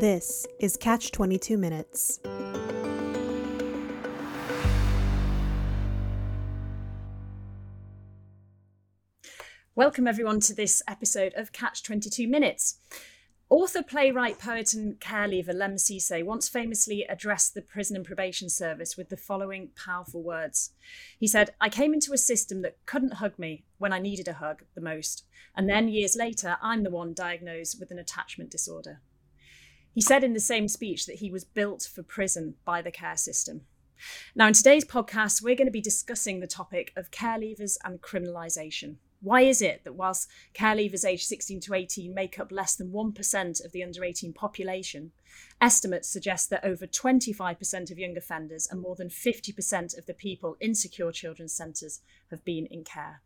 This is Catch 22 Minutes. Welcome, everyone, to this episode of Catch 22 Minutes. Author, playwright, poet, and care leaver Lemn Sissay once famously addressed the Prison and Probation Service with the following powerful words. He said, I came into a system that couldn't hug me when I needed a hug the most. And then years later, I'm the one diagnosed with an attachment disorder. He said in the same speech that he was built for prison by the care system. Now, in today's podcast, we're going to be discussing the topic of care leavers and criminalisation. Why is it that whilst care leavers aged 16 to 18 make up less than 1% of the under 18 population, estimates suggest that over 25% of young offenders and more than 50% of the people in secure children's centres have been in care?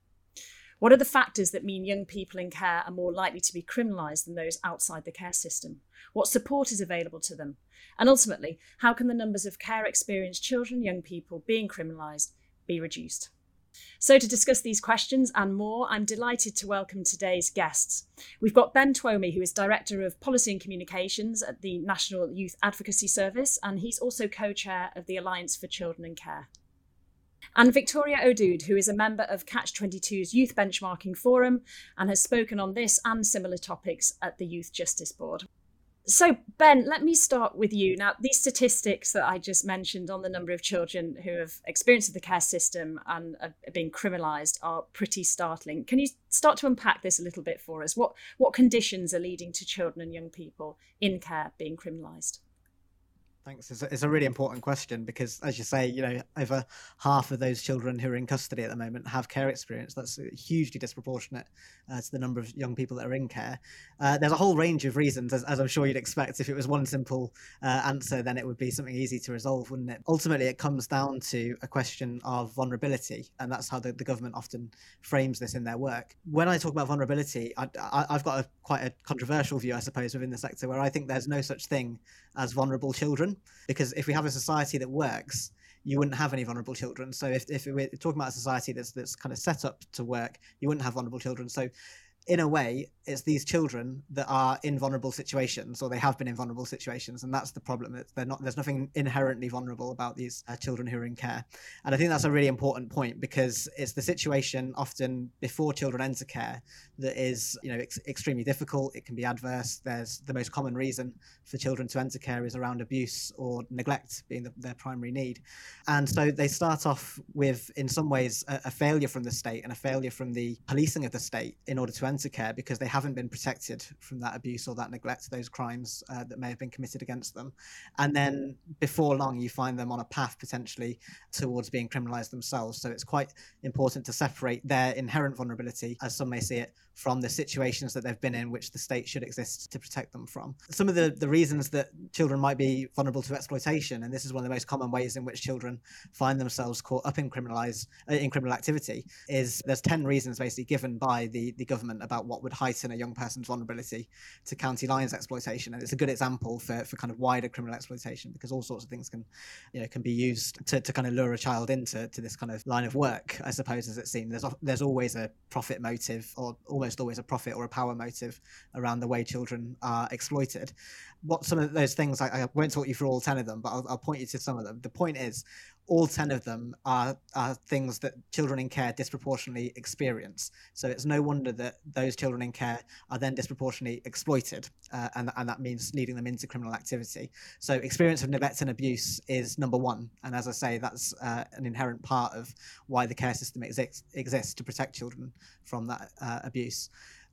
What are the factors that mean young people in care are more likely to be criminalised than those outside the care system? What support is available to them? And ultimately, how can the numbers of care experienced children young people being criminalised be reduced? So, to discuss these questions and more, I'm delighted to welcome today's guests. We've got Ben Twomey, who is Director of Policy and Communications at the National Youth Advocacy Service, and he's also co chair of the Alliance for Children in Care. And Victoria Odood, who is a member of Catch 22's Youth Benchmarking Forum and has spoken on this and similar topics at the Youth Justice Board. So, Ben, let me start with you. Now, these statistics that I just mentioned on the number of children who have experienced the care system and are being criminalised are pretty startling. Can you start to unpack this a little bit for us? What what conditions are leading to children and young people in care being criminalised? Thanks. It's a, it's a, really important question because, as you say, you know, over half of those children who are in custody at the moment have care experience. That's hugely disproportionate uh, to the number of young people that are in care. Uh, there's a whole range of reasons, as, as, I'm sure you'd expect. If it was one simple uh, answer, then it would be something easy to resolve, wouldn't it? Ultimately, it comes down to a question of vulnerability, and that's how the, the government often frames this in their work. When I talk about vulnerability, I, have got a, quite a controversial view, I suppose, within the sector, where I think there's no such thing as vulnerable children. Because if we have a society that works, you wouldn't have any vulnerable children. So if, if we're talking about a society that's that's kind of set up to work, you wouldn't have vulnerable children. So in a way, it's these children that are in vulnerable situations, or they have been in vulnerable situations, and that's the problem. They're not. There's nothing inherently vulnerable about these uh, children who are in care, and I think that's a really important point because it's the situation often before children enter care that is, you know, ex- extremely difficult. It can be adverse. There's the most common reason for children to enter care is around abuse or neglect being the, their primary need, and so they start off with, in some ways, a, a failure from the state and a failure from the policing of the state in order to enter care because they haven't been protected from that abuse or that neglect, those crimes uh, that may have been committed against them. And then before long, you find them on a path potentially towards being criminalized themselves. So it's quite important to separate their inherent vulnerability, as some may see it, from the situations that they've been in, which the state should exist to protect them from. Some of the, the reasons that children might be vulnerable to exploitation, and this is one of the most common ways in which children find themselves caught up in criminalize uh, in criminal activity, is there's 10 reasons basically given by the, the government about what would heighten a young person's vulnerability to county lines exploitation. And it's a good example for, for kind of wider criminal exploitation because all sorts of things can, you know, can be used to, to kind of lure a child into to this kind of line of work, I suppose, as it seems. There's, there's always a profit motive or almost almost always a profit or a power motive around the way children are exploited. What some of those things, I, I won't talk you through all 10 of them, but I'll, I'll, point you to some of them. The point is, all 10 of them are, are things that children in care disproportionately experience. So it's no wonder that those children in care are then disproportionately exploited, uh, and, and that means leading them into criminal activity. So experience of neglect and abuse is number one. And as I say, that's uh, an inherent part of why the care system exists, exists to protect children from that uh, abuse.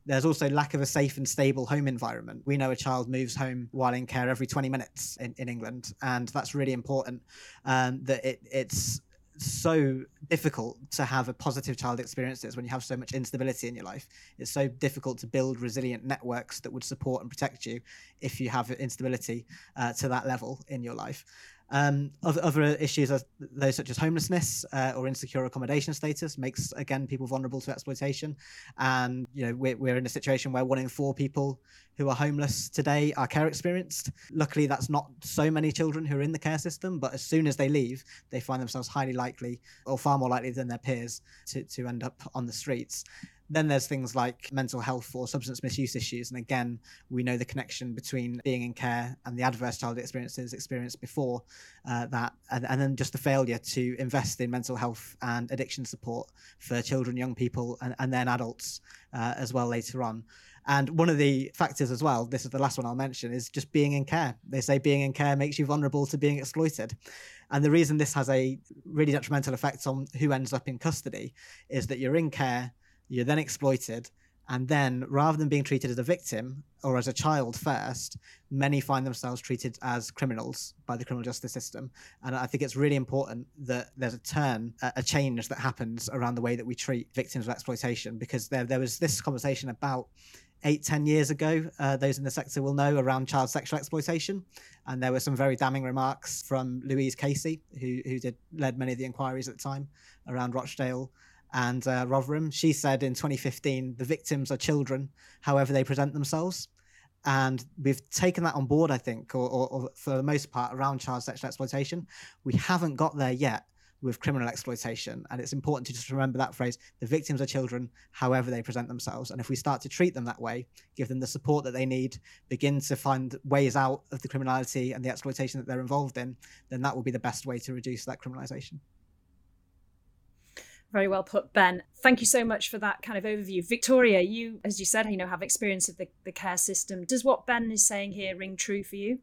There's also lack of a safe and stable home environment. We know a child moves home while in care every 20 minutes in, in England, and that's really important. Um, that it, it's so difficult to have a positive child experiences when you have so much instability in your life. It's so difficult to build resilient networks that would support and protect you if you have instability uh, to that level in your life. Um, other, other issues, are those such as homelessness uh, or insecure accommodation status, makes again people vulnerable to exploitation. And you know we're, we're in a situation where one in four people who are homeless today are care experienced. Luckily, that's not so many children who are in the care system, but as soon as they leave, they find themselves highly likely, or far more likely than their peers, to, to end up on the streets Then there's things like mental health or substance misuse issues. And again, we know the connection between being in care and the adverse child experiences experienced before uh, that. And, and then just the failure to invest in mental health and addiction support for children, young people, and, and then adults uh, as well later on. And one of the factors as well, this is the last one I'll mention, is just being in care. They say being in care makes you vulnerable to being exploited. And the reason this has a really detrimental effect on who ends up in custody is that you're in care, you're then exploited, and then rather than being treated as a victim or as a child first, many find themselves treated as criminals by the criminal justice system. And I think it's really important that there's a turn, a change that happens around the way that we treat victims of exploitation, because there, there was this conversation about eight, ten years ago, uh, those in the sector will know around child sexual exploitation. And there were some very damning remarks from Louise Casey, who, who did led many of the inquiries at the time around Rochdale and uh, Rotherham. She said in 2015, the victims are children, however they present themselves. And we've taken that on board, I think, or, or, or for the most part, around child sexual exploitation. We haven't got there yet with criminal exploitation. And it's important to just remember that phrase the victims are children, however they present themselves. And if we start to treat them that way, give them the support that they need, begin to find ways out of the criminality and the exploitation that they're involved in, then that will be the best way to reduce that criminalisation. Very well put, Ben. Thank you so much for that kind of overview. Victoria, you, as you said, you know, have experience of the, the care system. Does what Ben is saying here ring true for you?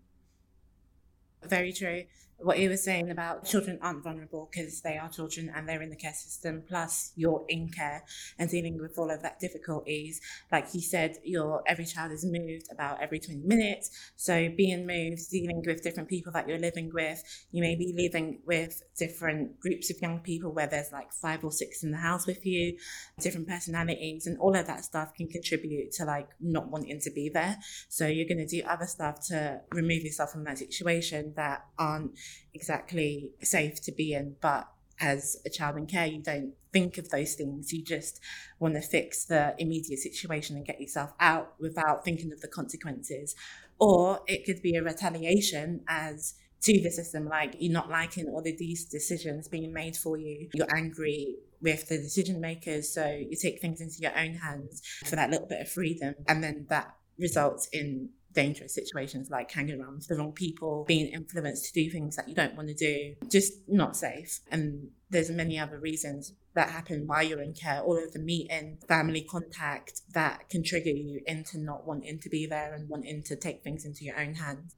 Very true what he was saying about children aren't vulnerable because they are children and they're in the care system, plus you're in care and dealing with all of that difficulties. Like he said, your every child is moved about every 20 minutes. So being moved, dealing with different people that you're living with, you may be living with different groups of young people where there's like five or six in the house with you, different personalities, and all of that stuff can contribute to like not wanting to be there. So you're going to do other stuff to remove yourself from that situation that aren't exactly safe to be in. But as a child in care, you don't think of those things. You just want to fix the immediate situation and get yourself out without thinking of the consequences. Or it could be a retaliation as to the system, like you're not liking all of these decisions being made for you. You're angry with the decision makers, so you take things into your own hands for that little bit of freedom, and then that results in dangerous situations like hanging around with the wrong people, being influenced to do things that you don't want to do, just not safe. And there's many other reasons that happen while you're in care, all of the meeting, family contact that can trigger you into not wanting to be there and wanting to take things into your own hands.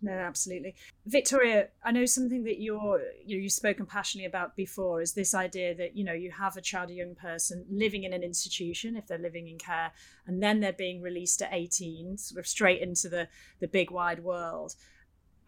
No, absolutely. Victoria, I know something that you're you know, you've spoken passionately about before is this idea that you know you have a child, a young person living in an institution if they're living in care, and then they're being released at 18, sort of straight into the the big wide world.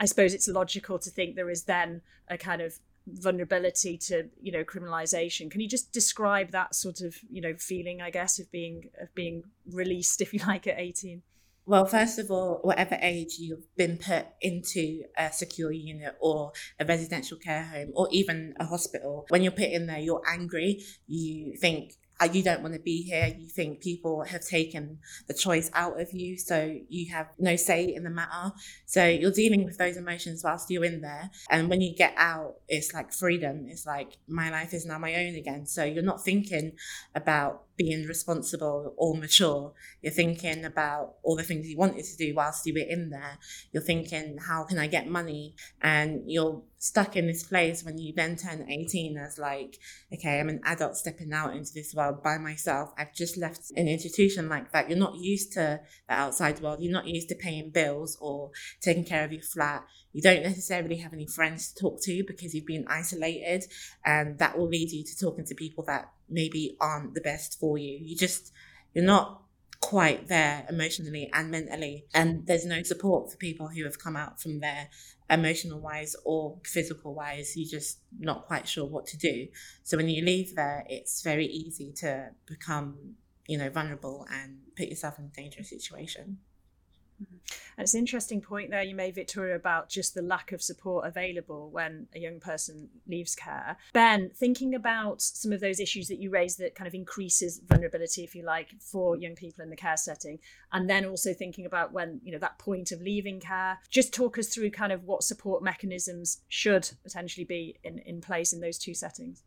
I suppose it's logical to think there is then a kind of vulnerability to you know criminalization can you just describe that sort of you know feeling i guess of being of being released if you like at 18 well, first of all, whatever age you've been put into a secure unit or a residential care home or even a hospital, when you're put in there, you're angry. You think uh, you don't want to be here. You think people have taken the choice out of you, so you have no say in the matter. So you're dealing with those emotions whilst you're in there. And when you get out, it's like freedom. It's like my life is now my own again. So you're not thinking about being responsible or mature. You're thinking about all the things you wanted to do whilst you were in there. You're thinking, how can I get money? And you're stuck in this place when you then turn 18 as like, okay, I'm an adult stepping out into this world by myself. I've just left an institution like that. You're not used to the outside world. You're not used to paying bills or taking care of your flat. You don't necessarily have any friends to talk to because you've been isolated. And that will lead you to talking to people that maybe aren't the best for you. You just, you're not quite there emotionally and mentally. And there's no support for people who have come out from there emotional wise or physical wise. You're just not quite sure what to do. So when you leave there, it's very easy to become, you know, vulnerable and put yourself in a dangerous situation. Mm-hmm. And it's an interesting point there you made, Victoria, about just the lack of support available when a young person leaves care. Ben, thinking about some of those issues that you raised that kind of increases vulnerability, if you like, for young people in the care setting, and then also thinking about when, you know, that point of leaving care, just talk us through kind of what support mechanisms should potentially be in, in place in those two settings.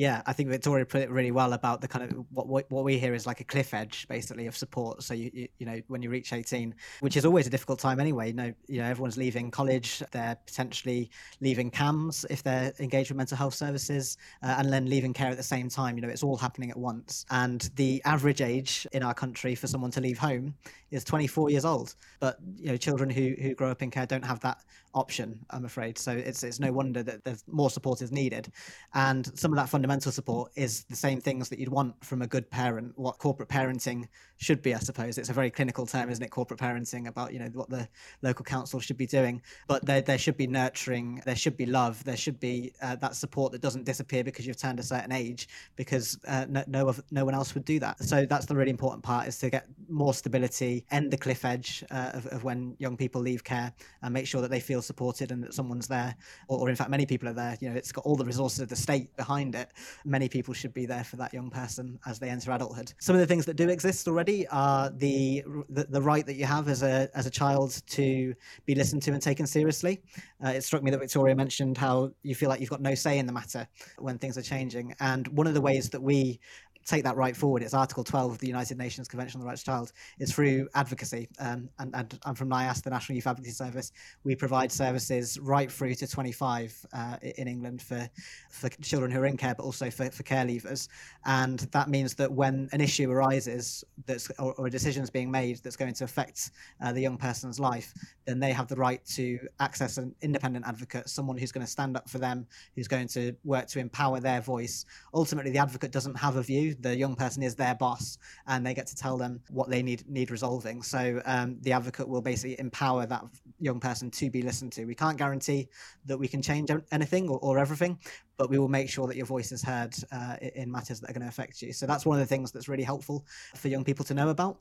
Yeah, I think Victoria put it really well about the kind of what what we hear is like a cliff edge, basically, of support. So you you, you know when you reach 18, which is always a difficult time anyway. You know, you know everyone's leaving college, they're potentially leaving CAMHS if they're engaged with mental health services, uh, and then leaving care at the same time. You know, it's all happening at once. And the average age in our country for someone to leave home is 24 years old. But you know, children who who grow up in care don't have that option, I'm afraid. So it's it's no wonder that there's more support is needed, and some of that fundamental support is the same things that you'd want from a good parent. What corporate parenting should be, I suppose. It's a very clinical term, isn't it? Corporate parenting about you know what the local council should be doing, but there there should be nurturing, there should be love, there should be uh, that support that doesn't disappear because you've turned a certain age, because uh, no no, no one else would do that. So that's the really important part is to get more stability, end the cliff edge uh, of, of when young people leave care, and make sure that they feel feel supported and that someone's there, or, or in fact, many people are there. You know, it's got all the resources of the state behind it. Many people should be there for that young person as they enter adulthood. Some of the things that do exist already are the the, the right that you have as a as a child to be listened to and taken seriously. Uh, it struck me that Victoria mentioned how you feel like you've got no say in the matter when things are changing, and one of the ways that we take that right forward, it's Article 12 of the United Nations Convention on the Rights of the Child, It's through advocacy. Um, and, and I'm from NYAS, the National Youth Advocacy Service. We provide services right through to 25 uh, in England for, for children who are in care, but also for, for care leavers. And that means that when an issue arises that's, or, or a decision is being made that's going to affect uh, the young person's life, then they have the right to access an independent advocate, someone who's going to stand up for them, who's going to work to empower their voice. Ultimately, the advocate doesn't have a view the young person is their boss and they get to tell them what they need need resolving. So um, the advocate will basically empower that young person to be listened to. We can't guarantee that we can change anything or, or everything, but we will make sure that your voice is heard uh, in matters that are going to affect you. So that's one of the things that's really helpful for young people to know about.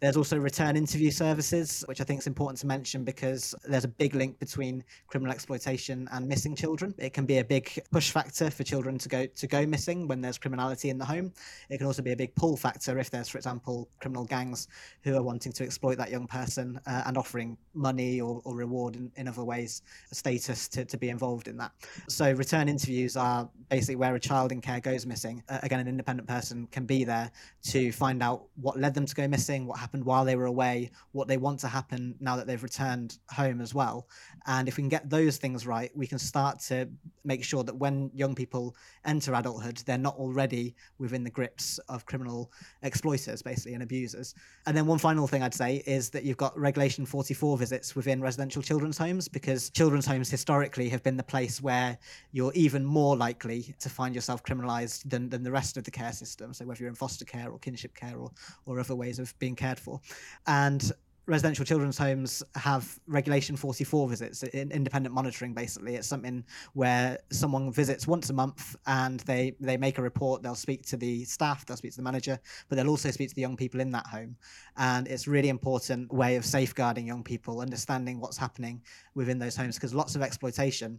There's also return interview services, which I think is important to mention because there's a big link between criminal exploitation and missing children. It can be a big push factor for children to go to go missing when there's criminality in the home. It can also be a big pull factor if there's, for example, criminal gangs who are wanting to exploit that young person uh, and offering money or, or reward in, in other ways, status to, to be involved in that. So return interviews are basically where a child in care goes missing. Uh, again, an independent person can be there to find out what led them to go missing, what happened happened while they were away, what they want to happen now that they've returned home as well. And if we can get those things right, we can start to make sure that when young people enter adulthood, they're not already within the grips of criminal exploiters, basically, and abusers. And then one final thing I'd say is that you've got Regulation 44 visits within residential children's homes because children's homes historically have been the place where you're even more likely to find yourself criminalized than, than the rest of the care system. So whether you're in foster care or kinship care or, or other ways of being cared for. And residential children's homes have regulation 44 visits independent monitoring basically. It's something where someone visits once a month and they they make a report. They'll speak to the staff they'll speak to the manager but they'll also speak to the young people in that home. And it's really important way of safeguarding young people understanding what's happening within those homes because lots of exploitation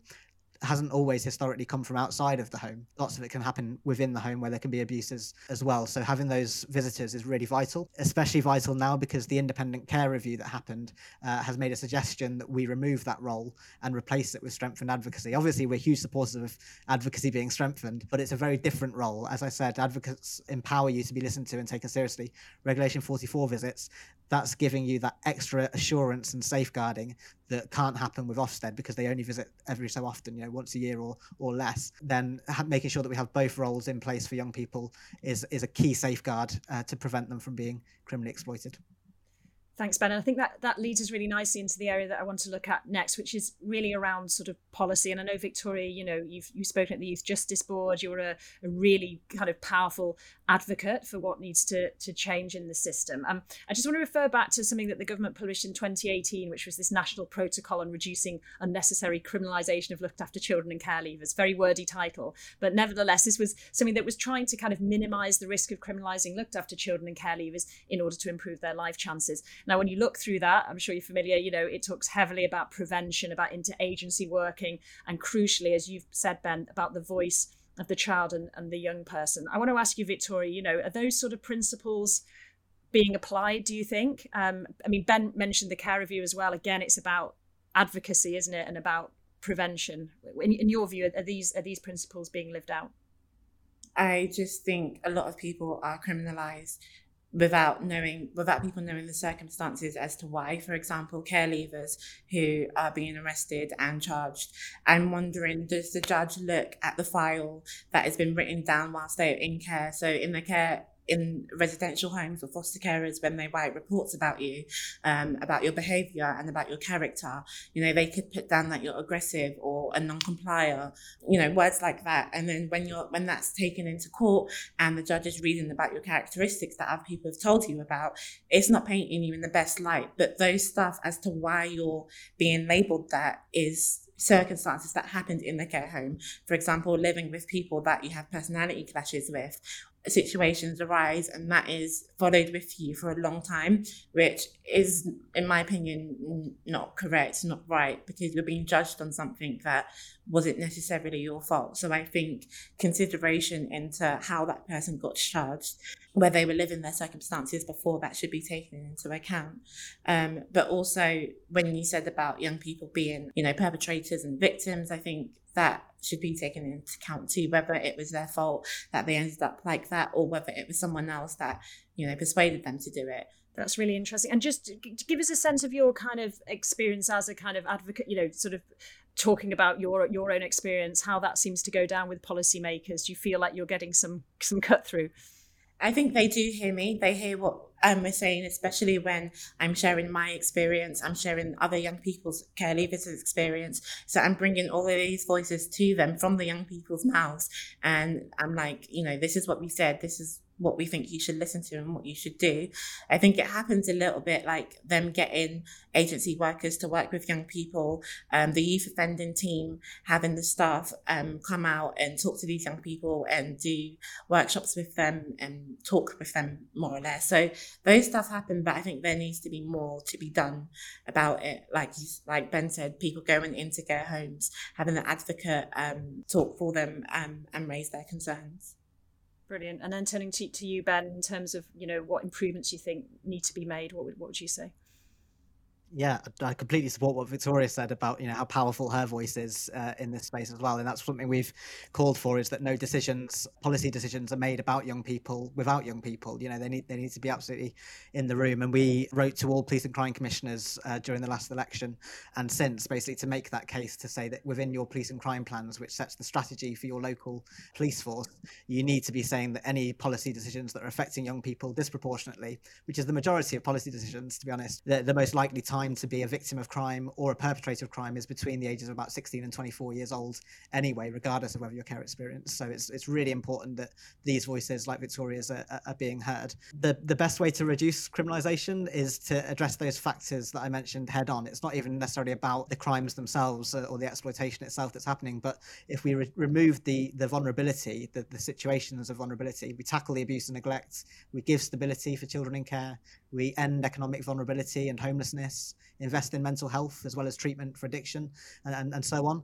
hasn't always historically come from outside of the home. Lots of it can happen within the home where there can be abuses as well. So having those visitors is really vital, especially vital now because the independent care review that happened uh, has made a suggestion that we remove that role and replace it with strengthened advocacy. Obviously, we're huge supporters of advocacy being strengthened, but it's a very different role. As I said, advocates empower you to be listened to and taken seriously. Regulation 44 visits, that's giving you that extra assurance and safeguarding that can't happen with Ofsted because they only visit every so often, you know, once a year or or less. Then ha- making sure that we have both roles in place for young people is is a key safeguard uh, to prevent them from being criminally exploited. Thanks, Ben. And I think that that leads us really nicely into the area that I want to look at next, which is really around sort of policy. And I know Victoria, you know, you've you've spoken at the Youth Justice Board. You're a, a really kind of powerful advocate for what needs to to change in the system. Um, I just want to refer back to something that the government published in 2018, which was this national protocol on reducing unnecessary criminalisation of looked after children and care leavers. Very wordy title, but nevertheless, this was something that was trying to kind of minimise the risk of criminalising looked after children and care leavers in order to improve their life chances. Now, when you look through that, I'm sure you're familiar, you know, it talks heavily about prevention, about interagency working, and crucially, as you've said, Ben, about the voice of the child and, and the young person. I want to ask you, Victoria, you know, are those sort of principles being applied, do you think? Um, I mean, Ben mentioned the care review as well. Again, it's about advocacy, isn't it? And about prevention. In, in your view, are these are these principles being lived out? I just think a lot of people are criminalized without knowing without people knowing the circumstances as to why. For example care leavers who are being arrested and charged i'm wondering does the judge look at the file that has been written down whilst they're in care? So in the care in residential homes or foster carers when they write reports about you, um, about your behaviour and about your character. You know, they could put down that you're aggressive or a non-complier, you know, words like that. And then when you're when that's taken into court and the judge is reading about your characteristics that other people have told you about, it's not painting you in the best light. But those stuff as to why you're being labelled that is circumstances that happened in the care home. For example, living with people that you have personality clashes with, situations arise and that is followed with you for a long time, which is, in my opinion, not correct, not right, because you're being judged on something that wasn't necessarily your fault. So I think consideration into how that person got charged, where they were living their circumstances before, that should be taken into account. Um, but also, when you said about young people being, you know, perpetrators and victims, I think that should be taken into account too, whether it was their fault that they ended up like that or whether it was someone else that, you know, persuaded them to do it. That's really interesting. And just give us a sense of your kind of experience as a kind of advocate, you know, sort of talking about your your own experience, how that seems to go down with policymakers. Do you feel like you're getting some some cut through? I think they do hear me. They hear what I'm saying, especially when I'm sharing my experience, I'm sharing other young people's care leavers' experience. So I'm bringing all of these voices to them from the young people's mouths. And I'm like, you know, this is what we said. This is what we think you should listen to and what you should do. I think it happens a little bit like them getting agency workers to work with young people, um, the youth offending team having the staff um, come out and talk to these young people and do workshops with them and talk with them more or less. So those stuff happen, but I think there needs to be more to be done about it. Like like Ben said, people going into care homes, having an advocate um, talk for them um, and raise their concerns. Brilliant. And then turning to, to you, Ben, in terms of you know what improvements you think need to be made, what would what would you say? Yeah, I completely support what Victoria said about you know how powerful her voice is uh, in this space as well, and that's something we've called for is that no decisions, policy decisions, are made about young people without young people. You know they need they need to be absolutely in the room, and we wrote to all police and crime commissioners uh, during the last election and since basically to make that case to say that within your police and crime plans, which sets the strategy for your local police force, you need to be saying that any policy decisions that are affecting young people disproportionately, which is the majority of policy decisions, to be honest, the, the most likely time time to be a victim of crime or a perpetrator of crime is between the ages of about 16 and 24 years old anyway, regardless of whether your care experience. So it's it's really important that these voices, like Victoria's, are, are being heard. The the best way to reduce criminalisation is to address those factors that I mentioned head on. It's not even necessarily about the crimes themselves or the exploitation itself that's happening, but if we re- remove the the vulnerability, the, the situations of vulnerability, we tackle the abuse and neglect, we give stability for children in care, we end economic vulnerability and homelessness, invest in mental health as well as treatment for addiction, and, and, and so on.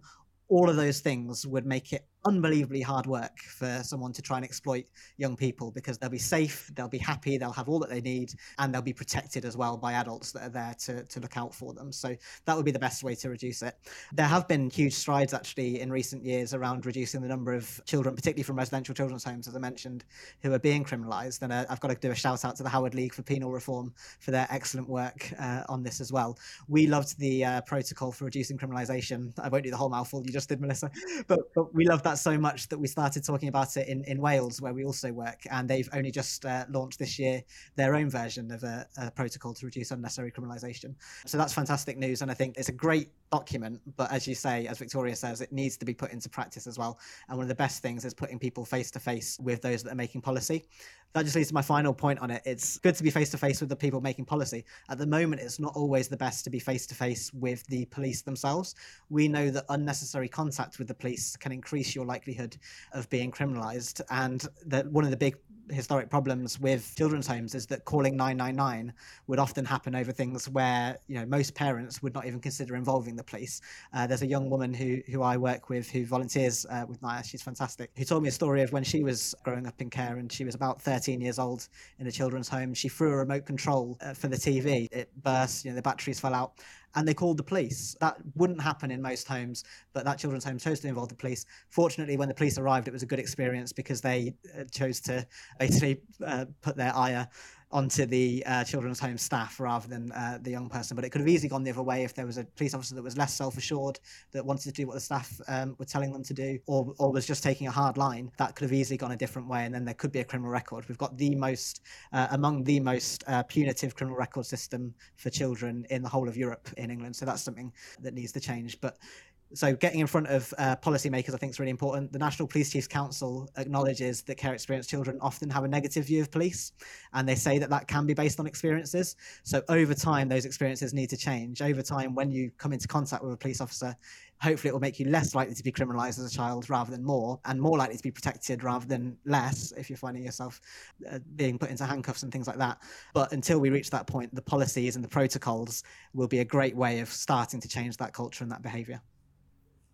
All of those things would make it unbelievably hard work for someone to try and exploit young people because they'll be safe, they'll be happy, they'll have all that they need, and they'll be protected as well by adults that are there to, to look out for them. So that would be the best way to reduce it. There have been huge strides actually in recent years around reducing the number of children, particularly from residential children's homes, as I mentioned, who are being criminalised. And uh, I've got to do a shout out to the Howard League for Penal Reform for their excellent work uh, on this as well. We loved the uh, protocol for reducing criminalisation. I won't do the whole mouthful you just did, Melissa, but, but we love that so much that we started talking about it in, in Wales, where we also work, and they've only just uh, launched this year their own version of a, a, protocol to reduce unnecessary criminalisation. So that's fantastic news, and I think it's a great document. But as you say, as Victoria says, it needs to be put into practice as well. And one of the best things is putting people face to face with those that are making policy that just leads to my final point on it. It's good to be face to face with the people making policy. At the moment, it's not always the best to be face to face with the police themselves. We know that unnecessary contact with the police can increase your likelihood of being criminalized. And that one of the big historic problems with children's homes is that calling 999 would often happen over things where you know most parents would not even consider involving the police. Uh, there's a young woman who who I work with who volunteers uh, with NYAS. She's fantastic. Who told me a story of when she was growing up in care and she was about 13 years old in a children's home. She threw a remote control uh, for the TV. It burst. You know the batteries fell out and they called the police. That wouldn't happen in most homes, but that children's home chose to involve the police. Fortunately, when the police arrived, it was a good experience because they uh, chose to basically uh, put their ire onto the uh, children's home staff rather than uh, the young person. But it could have easily gone the other way if there was a police officer that was less self-assured, that wanted to do what the staff um, were telling them to do, or, or was just taking a hard line. That could have easily gone a different way, and then there could be a criminal record. We've got the most, uh, among the most uh, punitive criminal record system for children in the whole of Europe in England. So that's something that needs to change. But so getting in front of uh, policymakers, I think, is really important. The National Police Chiefs Council acknowledges that care experienced children often have a negative view of police, and they say that that can be based on experiences. So over time, those experiences need to change. Over time, when you come into contact with a police officer, hopefully it will make you less likely to be criminalised as a child rather than more, and more likely to be protected rather than less if you're finding yourself uh, being put into handcuffs and things like that. But until we reach that point, the policies and the protocols will be a great way of starting to change that culture and that behaviour.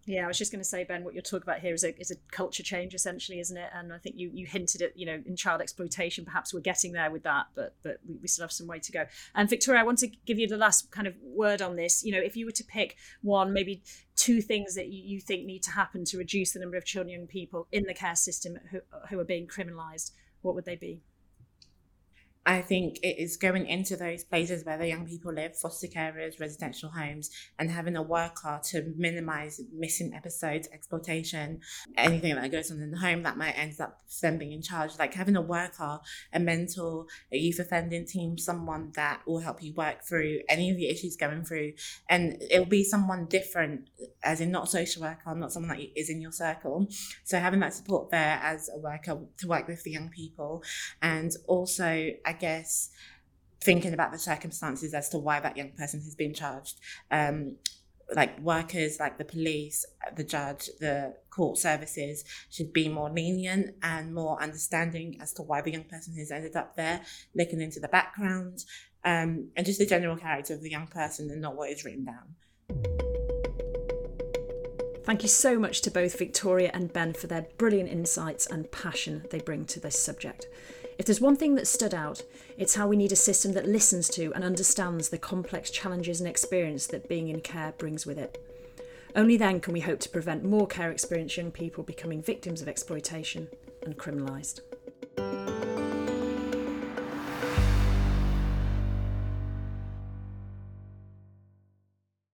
Yeah, I was just going to say, Ben, what you're talking about here is a, is a culture change, essentially, isn't it? And I think you, you hinted at, you know, in child exploitation, perhaps we're getting there with that, but but we, we still have some way to go. And Victoria, I want to give you the last kind of word on this. You know, if you were to pick one, maybe two things that you, you think need to happen to reduce the number of children, and young people in the care system who, who are being criminalised, what would they be? I think it is going into those places where the young people live, foster carers, residential homes, and having a worker to minimize missing episodes, exploitation, anything that goes on in the home that might end up them being in charge. Like having a worker, a mentor, a youth offending team, someone that will help you work through any of the issues going through. And it'll be someone different, as in not social worker, not someone that is in your circle. So having that support there as a worker to work with the young people. And also, I guess, thinking about the circumstances as to why that young person has been charged. Um, like workers, like the police, the judge, the court services should be more lenient and more understanding as to why the young person has ended up there, looking into the background, um, and just the general character of the young person and not what is written down. Thank you so much to both Victoria and Ben for their brilliant insights and passion they bring to this subject. If there's one thing that stood out, it's how we need a system that listens to and understands the complex challenges and experience that being in care brings with it. Only then can we hope to prevent more care experienced young people becoming victims of exploitation and criminalised.